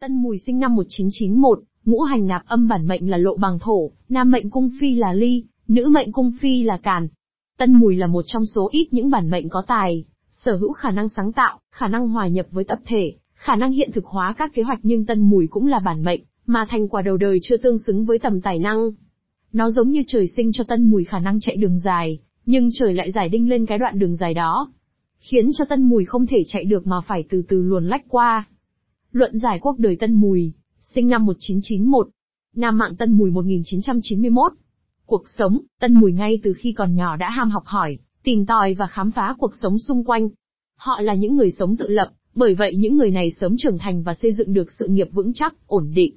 Tân Mùi sinh năm 1991, ngũ hành nạp âm bản mệnh là lộ bằng thổ, nam mệnh cung phi là ly, nữ mệnh cung phi là càn. Tân Mùi là một trong số ít những bản mệnh có tài, sở hữu khả năng sáng tạo, khả năng hòa nhập với tập thể, khả năng hiện thực hóa các kế hoạch nhưng Tân Mùi cũng là bản mệnh, mà thành quả đầu đời chưa tương xứng với tầm tài năng. Nó giống như trời sinh cho Tân Mùi khả năng chạy đường dài, nhưng trời lại giải đinh lên cái đoạn đường dài đó. Khiến cho Tân Mùi không thể chạy được mà phải từ từ luồn lách qua. Luận giải quốc đời Tân Mùi, sinh năm 1991, Nam mạng Tân Mùi 1991. Cuộc sống, Tân Mùi ngay từ khi còn nhỏ đã ham học hỏi, tìm tòi và khám phá cuộc sống xung quanh. Họ là những người sống tự lập, bởi vậy những người này sớm trưởng thành và xây dựng được sự nghiệp vững chắc, ổn định.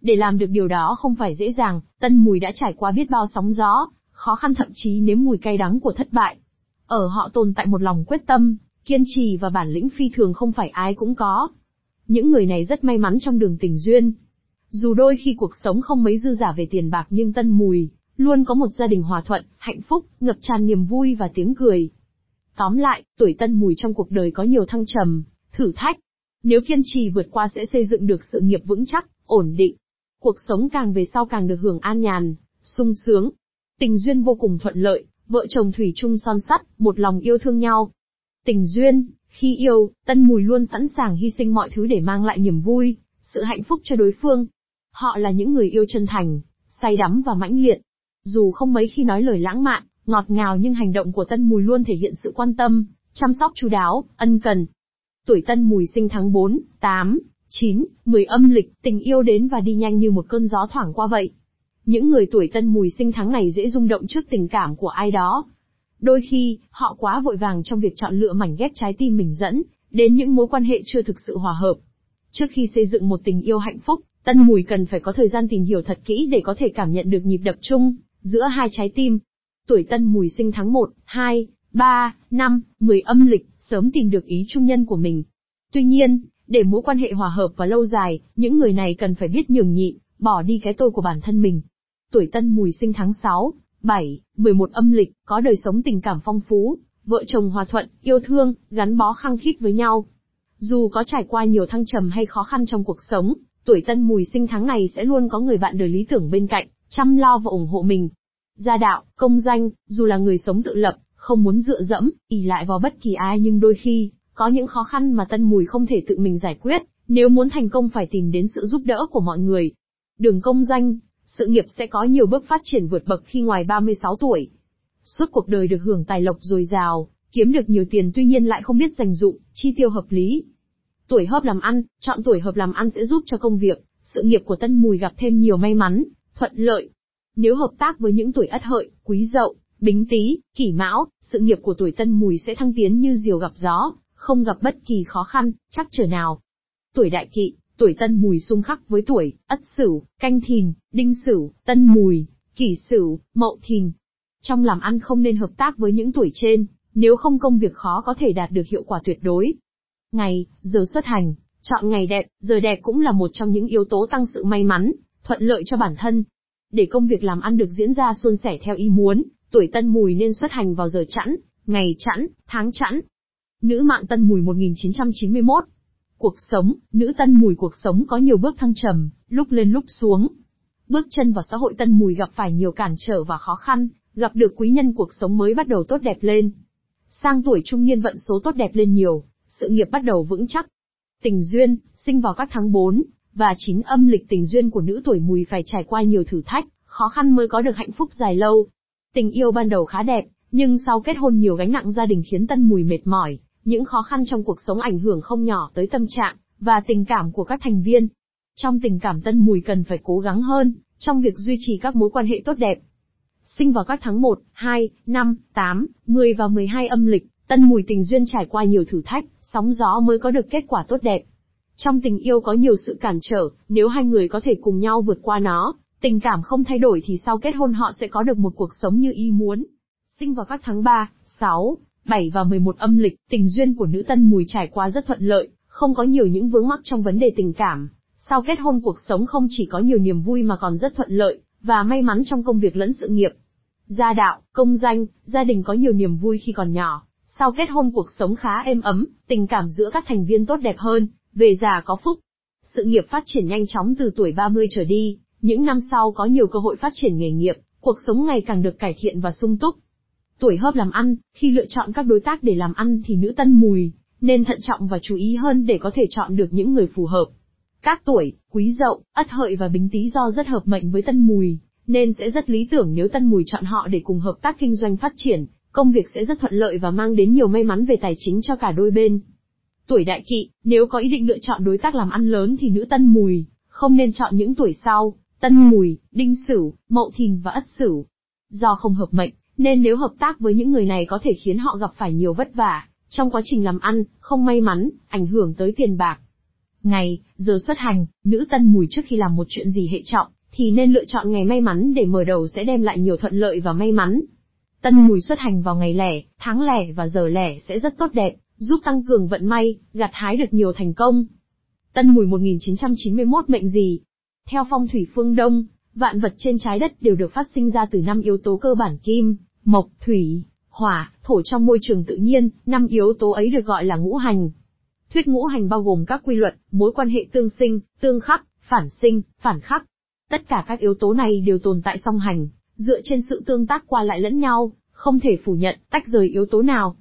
Để làm được điều đó không phải dễ dàng, Tân Mùi đã trải qua biết bao sóng gió, khó khăn thậm chí nếm mùi cay đắng của thất bại. Ở họ tồn tại một lòng quyết tâm, kiên trì và bản lĩnh phi thường không phải ai cũng có. Những người này rất may mắn trong đường tình duyên. Dù đôi khi cuộc sống không mấy dư giả về tiền bạc nhưng Tân Mùi, luôn có một gia đình hòa thuận, hạnh phúc, ngập tràn niềm vui và tiếng cười. Tóm lại, tuổi Tân Mùi trong cuộc đời có nhiều thăng trầm, thử thách. Nếu kiên trì vượt qua sẽ xây dựng được sự nghiệp vững chắc, ổn định. Cuộc sống càng về sau càng được hưởng an nhàn, sung sướng. Tình duyên vô cùng thuận lợi, vợ chồng thủy chung son sắt, một lòng yêu thương nhau. Tình duyên, khi yêu, Tân Mùi luôn sẵn sàng hy sinh mọi thứ để mang lại niềm vui, sự hạnh phúc cho đối phương. Họ là những người yêu chân thành, say đắm và mãnh liệt. Dù không mấy khi nói lời lãng mạn, ngọt ngào nhưng hành động của Tân Mùi luôn thể hiện sự quan tâm, chăm sóc chú đáo, ân cần. Tuổi Tân Mùi sinh tháng 4, 8, 9, 10 âm lịch, tình yêu đến và đi nhanh như một cơn gió thoảng qua vậy. Những người tuổi Tân Mùi sinh tháng này dễ rung động trước tình cảm của ai đó, Đôi khi, họ quá vội vàng trong việc chọn lựa mảnh ghép trái tim mình dẫn, đến những mối quan hệ chưa thực sự hòa hợp. Trước khi xây dựng một tình yêu hạnh phúc, Tân Mùi cần phải có thời gian tìm hiểu thật kỹ để có thể cảm nhận được nhịp đập chung, giữa hai trái tim. Tuổi Tân Mùi sinh tháng 1, 2, 3, 5, 10 âm lịch, sớm tìm được ý trung nhân của mình. Tuy nhiên, để mối quan hệ hòa hợp và lâu dài, những người này cần phải biết nhường nhịn, bỏ đi cái tôi của bản thân mình. Tuổi Tân Mùi sinh tháng 6, 7, 11 âm lịch, có đời sống tình cảm phong phú, vợ chồng hòa thuận, yêu thương, gắn bó khăng khít với nhau. Dù có trải qua nhiều thăng trầm hay khó khăn trong cuộc sống, tuổi tân mùi sinh tháng này sẽ luôn có người bạn đời lý tưởng bên cạnh, chăm lo và ủng hộ mình. Gia đạo, công danh, dù là người sống tự lập, không muốn dựa dẫm, ỉ lại vào bất kỳ ai nhưng đôi khi, có những khó khăn mà tân mùi không thể tự mình giải quyết, nếu muốn thành công phải tìm đến sự giúp đỡ của mọi người. Đường công danh, sự nghiệp sẽ có nhiều bước phát triển vượt bậc khi ngoài 36 tuổi. Suốt cuộc đời được hưởng tài lộc dồi dào, kiếm được nhiều tiền tuy nhiên lại không biết dành dụng, chi tiêu hợp lý. Tuổi hợp làm ăn, chọn tuổi hợp làm ăn sẽ giúp cho công việc, sự nghiệp của Tân Mùi gặp thêm nhiều may mắn, thuận lợi. Nếu hợp tác với những tuổi ất hợi, quý dậu, bính tý, kỷ mão, sự nghiệp của tuổi Tân Mùi sẽ thăng tiến như diều gặp gió, không gặp bất kỳ khó khăn, chắc trở nào. Tuổi đại kỵ, Tuổi Tân Mùi xung khắc với tuổi Ất Sửu, Canh Thìn, Đinh Sửu, Tân Mùi, Kỷ Sửu, Mậu Thìn. Trong làm ăn không nên hợp tác với những tuổi trên, nếu không công việc khó có thể đạt được hiệu quả tuyệt đối. Ngày, giờ xuất hành, chọn ngày đẹp, giờ đẹp cũng là một trong những yếu tố tăng sự may mắn, thuận lợi cho bản thân. Để công việc làm ăn được diễn ra suôn sẻ theo ý muốn, tuổi Tân Mùi nên xuất hành vào giờ chẵn, ngày chẵn, tháng chẵn. Nữ mạng Tân Mùi 1991 Cuộc sống, nữ tân mùi cuộc sống có nhiều bước thăng trầm, lúc lên lúc xuống. Bước chân vào xã hội tân mùi gặp phải nhiều cản trở và khó khăn, gặp được quý nhân cuộc sống mới bắt đầu tốt đẹp lên. Sang tuổi trung niên vận số tốt đẹp lên nhiều, sự nghiệp bắt đầu vững chắc. Tình duyên, sinh vào các tháng 4 và 9 âm lịch tình duyên của nữ tuổi mùi phải trải qua nhiều thử thách, khó khăn mới có được hạnh phúc dài lâu. Tình yêu ban đầu khá đẹp, nhưng sau kết hôn nhiều gánh nặng gia đình khiến tân mùi mệt mỏi, những khó khăn trong cuộc sống ảnh hưởng không nhỏ tới tâm trạng và tình cảm của các thành viên. Trong tình cảm Tân Mùi cần phải cố gắng hơn trong việc duy trì các mối quan hệ tốt đẹp. Sinh vào các tháng 1, 2, 5, 8, 10 và 12 âm lịch, Tân Mùi tình duyên trải qua nhiều thử thách, sóng gió mới có được kết quả tốt đẹp. Trong tình yêu có nhiều sự cản trở, nếu hai người có thể cùng nhau vượt qua nó, tình cảm không thay đổi thì sau kết hôn họ sẽ có được một cuộc sống như ý muốn. Sinh vào các tháng 3, 6, 7 và 11 âm lịch, tình duyên của nữ tân mùi trải qua rất thuận lợi, không có nhiều những vướng mắc trong vấn đề tình cảm. Sau kết hôn cuộc sống không chỉ có nhiều niềm vui mà còn rất thuận lợi, và may mắn trong công việc lẫn sự nghiệp. Gia đạo, công danh, gia đình có nhiều niềm vui khi còn nhỏ. Sau kết hôn cuộc sống khá êm ấm, tình cảm giữa các thành viên tốt đẹp hơn, về già có phúc. Sự nghiệp phát triển nhanh chóng từ tuổi 30 trở đi, những năm sau có nhiều cơ hội phát triển nghề nghiệp, cuộc sống ngày càng được cải thiện và sung túc. Tuổi hợp làm ăn, khi lựa chọn các đối tác để làm ăn thì nữ tân mùi, nên thận trọng và chú ý hơn để có thể chọn được những người phù hợp. Các tuổi, quý dậu, ất hợi và bính tý do rất hợp mệnh với tân mùi, nên sẽ rất lý tưởng nếu tân mùi chọn họ để cùng hợp tác kinh doanh phát triển, công việc sẽ rất thuận lợi và mang đến nhiều may mắn về tài chính cho cả đôi bên. Tuổi đại kỵ, nếu có ý định lựa chọn đối tác làm ăn lớn thì nữ tân mùi, không nên chọn những tuổi sau, tân mùi, đinh sửu, mậu thìn và ất sửu. Do không hợp mệnh, nên nếu hợp tác với những người này có thể khiến họ gặp phải nhiều vất vả, trong quá trình làm ăn, không may mắn, ảnh hưởng tới tiền bạc. Ngày, giờ xuất hành, nữ tân mùi trước khi làm một chuyện gì hệ trọng, thì nên lựa chọn ngày may mắn để mở đầu sẽ đem lại nhiều thuận lợi và may mắn. Tân mùi xuất hành vào ngày lẻ, tháng lẻ và giờ lẻ sẽ rất tốt đẹp, giúp tăng cường vận may, gặt hái được nhiều thành công. Tân mùi 1991 mệnh gì? Theo phong thủy phương Đông, vạn vật trên trái đất đều được phát sinh ra từ năm yếu tố cơ bản kim, mộc, thủy, hỏa, thổ trong môi trường tự nhiên, năm yếu tố ấy được gọi là ngũ hành. Thuyết ngũ hành bao gồm các quy luật, mối quan hệ tương sinh, tương khắc, phản sinh, phản khắc. Tất cả các yếu tố này đều tồn tại song hành, dựa trên sự tương tác qua lại lẫn nhau, không thể phủ nhận, tách rời yếu tố nào.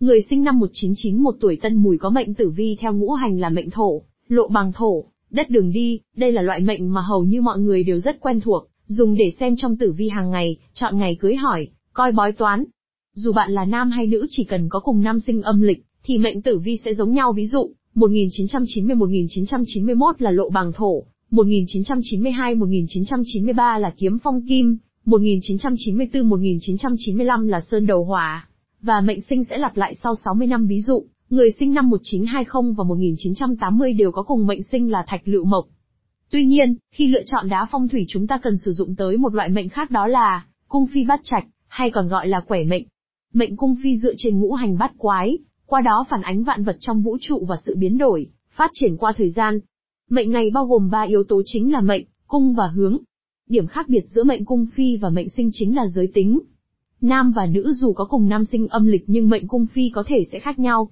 Người sinh năm 1991 tuổi Tân Mùi có mệnh tử vi theo ngũ hành là mệnh thổ, lộ bằng thổ, đất đường đi, đây là loại mệnh mà hầu như mọi người đều rất quen thuộc, dùng để xem trong tử vi hàng ngày, chọn ngày cưới hỏi, coi bói toán. Dù bạn là nam hay nữ chỉ cần có cùng năm sinh âm lịch, thì mệnh tử vi sẽ giống nhau ví dụ, 1990-1991 là lộ bằng thổ, 1992-1993 là kiếm phong kim, 1994-1995 là sơn đầu hỏa. Và mệnh sinh sẽ lặp lại sau 60 năm ví dụ, người sinh năm 1920 và 1980 đều có cùng mệnh sinh là thạch lựu mộc. Tuy nhiên, khi lựa chọn đá phong thủy chúng ta cần sử dụng tới một loại mệnh khác đó là cung phi bát trạch, hay còn gọi là quẻ mệnh. Mệnh cung phi dựa trên ngũ hành bát quái, qua đó phản ánh vạn vật trong vũ trụ và sự biến đổi, phát triển qua thời gian. Mệnh này bao gồm ba yếu tố chính là mệnh, cung và hướng. Điểm khác biệt giữa mệnh cung phi và mệnh sinh chính là giới tính. Nam và nữ dù có cùng nam sinh âm lịch nhưng mệnh cung phi có thể sẽ khác nhau.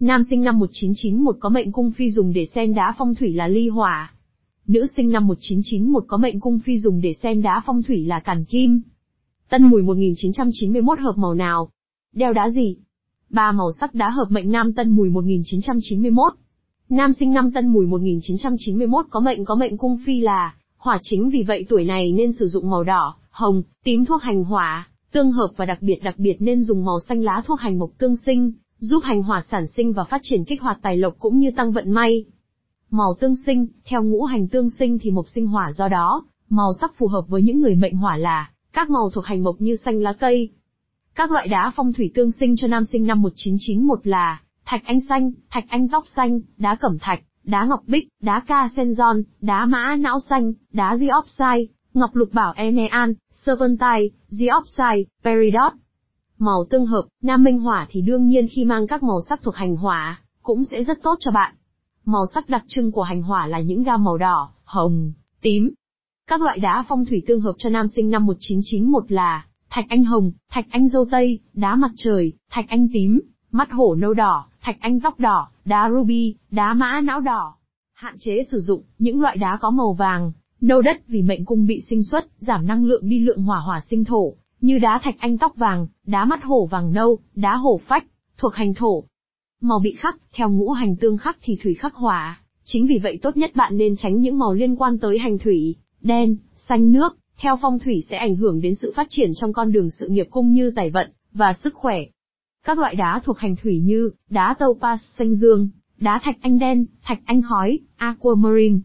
Nam sinh năm 1991 có mệnh cung phi dùng để xem đá phong thủy là ly hỏa. Nữ sinh năm 1991 có mệnh cung phi dùng để xem đá phong thủy là càn kim. Tân Mùi 1991 hợp màu nào? Đeo đá gì? Ba màu sắc đá hợp mệnh Nam Tân Mùi 1991. Nam sinh năm Tân Mùi 1991 có mệnh có mệnh cung phi là hỏa chính vì vậy tuổi này nên sử dụng màu đỏ, hồng, tím thuốc hành hỏa, tương hợp và đặc biệt đặc biệt nên dùng màu xanh lá thuốc hành mộc tương sinh, giúp hành hỏa sản sinh và phát triển kích hoạt tài lộc cũng như tăng vận may. Màu tương sinh, theo ngũ hành tương sinh thì mộc sinh hỏa do đó, màu sắc phù hợp với những người mệnh hỏa là các màu thuộc hành mộc như xanh lá cây. Các loại đá phong thủy tương sinh cho nam sinh năm 1991 là thạch anh xanh, thạch anh tóc xanh, đá cẩm thạch, đá ngọc bích, đá ca sen giòn, đá mã não xanh, đá diopside, ngọc lục bảo enean, serpentine, diopside, peridot. Màu tương hợp, nam minh hỏa thì đương nhiên khi mang các màu sắc thuộc hành hỏa, cũng sẽ rất tốt cho bạn. Màu sắc đặc trưng của hành hỏa là những gam màu đỏ, hồng, tím, các loại đá phong thủy tương hợp cho nam sinh năm 1991 là thạch anh hồng, thạch anh dâu tây, đá mặt trời, thạch anh tím, mắt hổ nâu đỏ, thạch anh tóc đỏ, đá ruby, đá mã não đỏ. Hạn chế sử dụng những loại đá có màu vàng, nâu đất vì mệnh cung bị sinh xuất, giảm năng lượng đi lượng hỏa hỏa sinh thổ, như đá thạch anh tóc vàng, đá mắt hổ vàng nâu, đá hổ phách, thuộc hành thổ. Màu bị khắc, theo ngũ hành tương khắc thì thủy khắc hỏa, chính vì vậy tốt nhất bạn nên tránh những màu liên quan tới hành thủy, đen, xanh nước, theo phong thủy sẽ ảnh hưởng đến sự phát triển trong con đường sự nghiệp cũng như tài vận, và sức khỏe. Các loại đá thuộc hành thủy như, đá topaz xanh dương, đá thạch anh đen, thạch anh khói, aquamarine.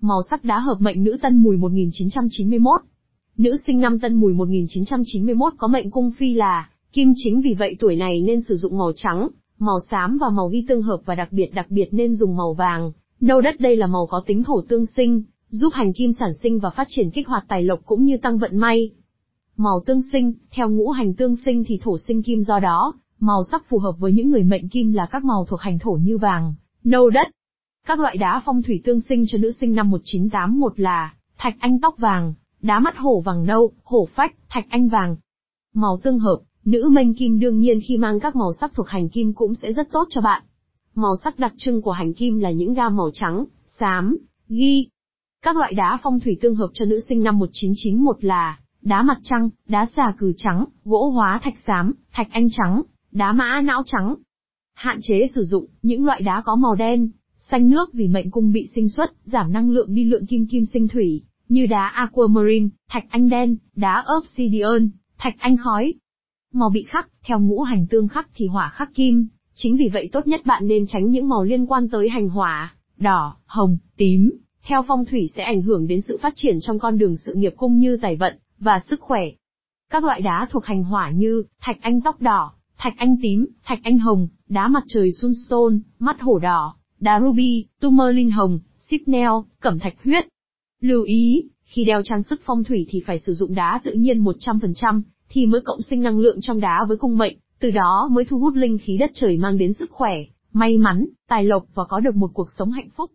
Màu sắc đá hợp mệnh nữ tân mùi 1991. Nữ sinh năm tân mùi 1991 có mệnh cung phi là, kim chính vì vậy tuổi này nên sử dụng màu trắng, màu xám và màu ghi tương hợp và đặc biệt đặc biệt nên dùng màu vàng. Nâu đất đây là màu có tính thổ tương sinh, giúp hành kim sản sinh và phát triển kích hoạt tài lộc cũng như tăng vận may. Màu tương sinh, theo ngũ hành tương sinh thì thổ sinh kim do đó, màu sắc phù hợp với những người mệnh kim là các màu thuộc hành thổ như vàng, nâu đất. Các loại đá phong thủy tương sinh cho nữ sinh năm 1981 là thạch anh tóc vàng, đá mắt hổ vàng nâu, hổ phách, thạch anh vàng. Màu tương hợp, nữ mệnh kim đương nhiên khi mang các màu sắc thuộc hành kim cũng sẽ rất tốt cho bạn. Màu sắc đặc trưng của hành kim là những gam màu trắng, xám, ghi. Các loại đá phong thủy tương hợp cho nữ sinh năm 1991 là đá mặt trăng, đá xà cừ trắng, gỗ hóa thạch xám, thạch anh trắng, đá mã não trắng. Hạn chế sử dụng những loại đá có màu đen, xanh nước vì mệnh cung bị sinh xuất, giảm năng lượng đi lượng kim kim sinh thủy, như đá aquamarine, thạch anh đen, đá obsidian, thạch anh khói. Màu bị khắc, theo ngũ hành tương khắc thì hỏa khắc kim, chính vì vậy tốt nhất bạn nên tránh những màu liên quan tới hành hỏa, đỏ, hồng, tím, theo phong thủy sẽ ảnh hưởng đến sự phát triển trong con đường sự nghiệp cung như tài vận, và sức khỏe. Các loại đá thuộc hành hỏa như, thạch anh tóc đỏ, thạch anh tím, thạch anh hồng, đá mặt trời sunstone, mắt hổ đỏ, đá ruby, tourmaline hồng, sipnel, cẩm thạch huyết. Lưu ý, khi đeo trang sức phong thủy thì phải sử dụng đá tự nhiên 100%, thì mới cộng sinh năng lượng trong đá với cung mệnh, từ đó mới thu hút linh khí đất trời mang đến sức khỏe, may mắn, tài lộc và có được một cuộc sống hạnh phúc.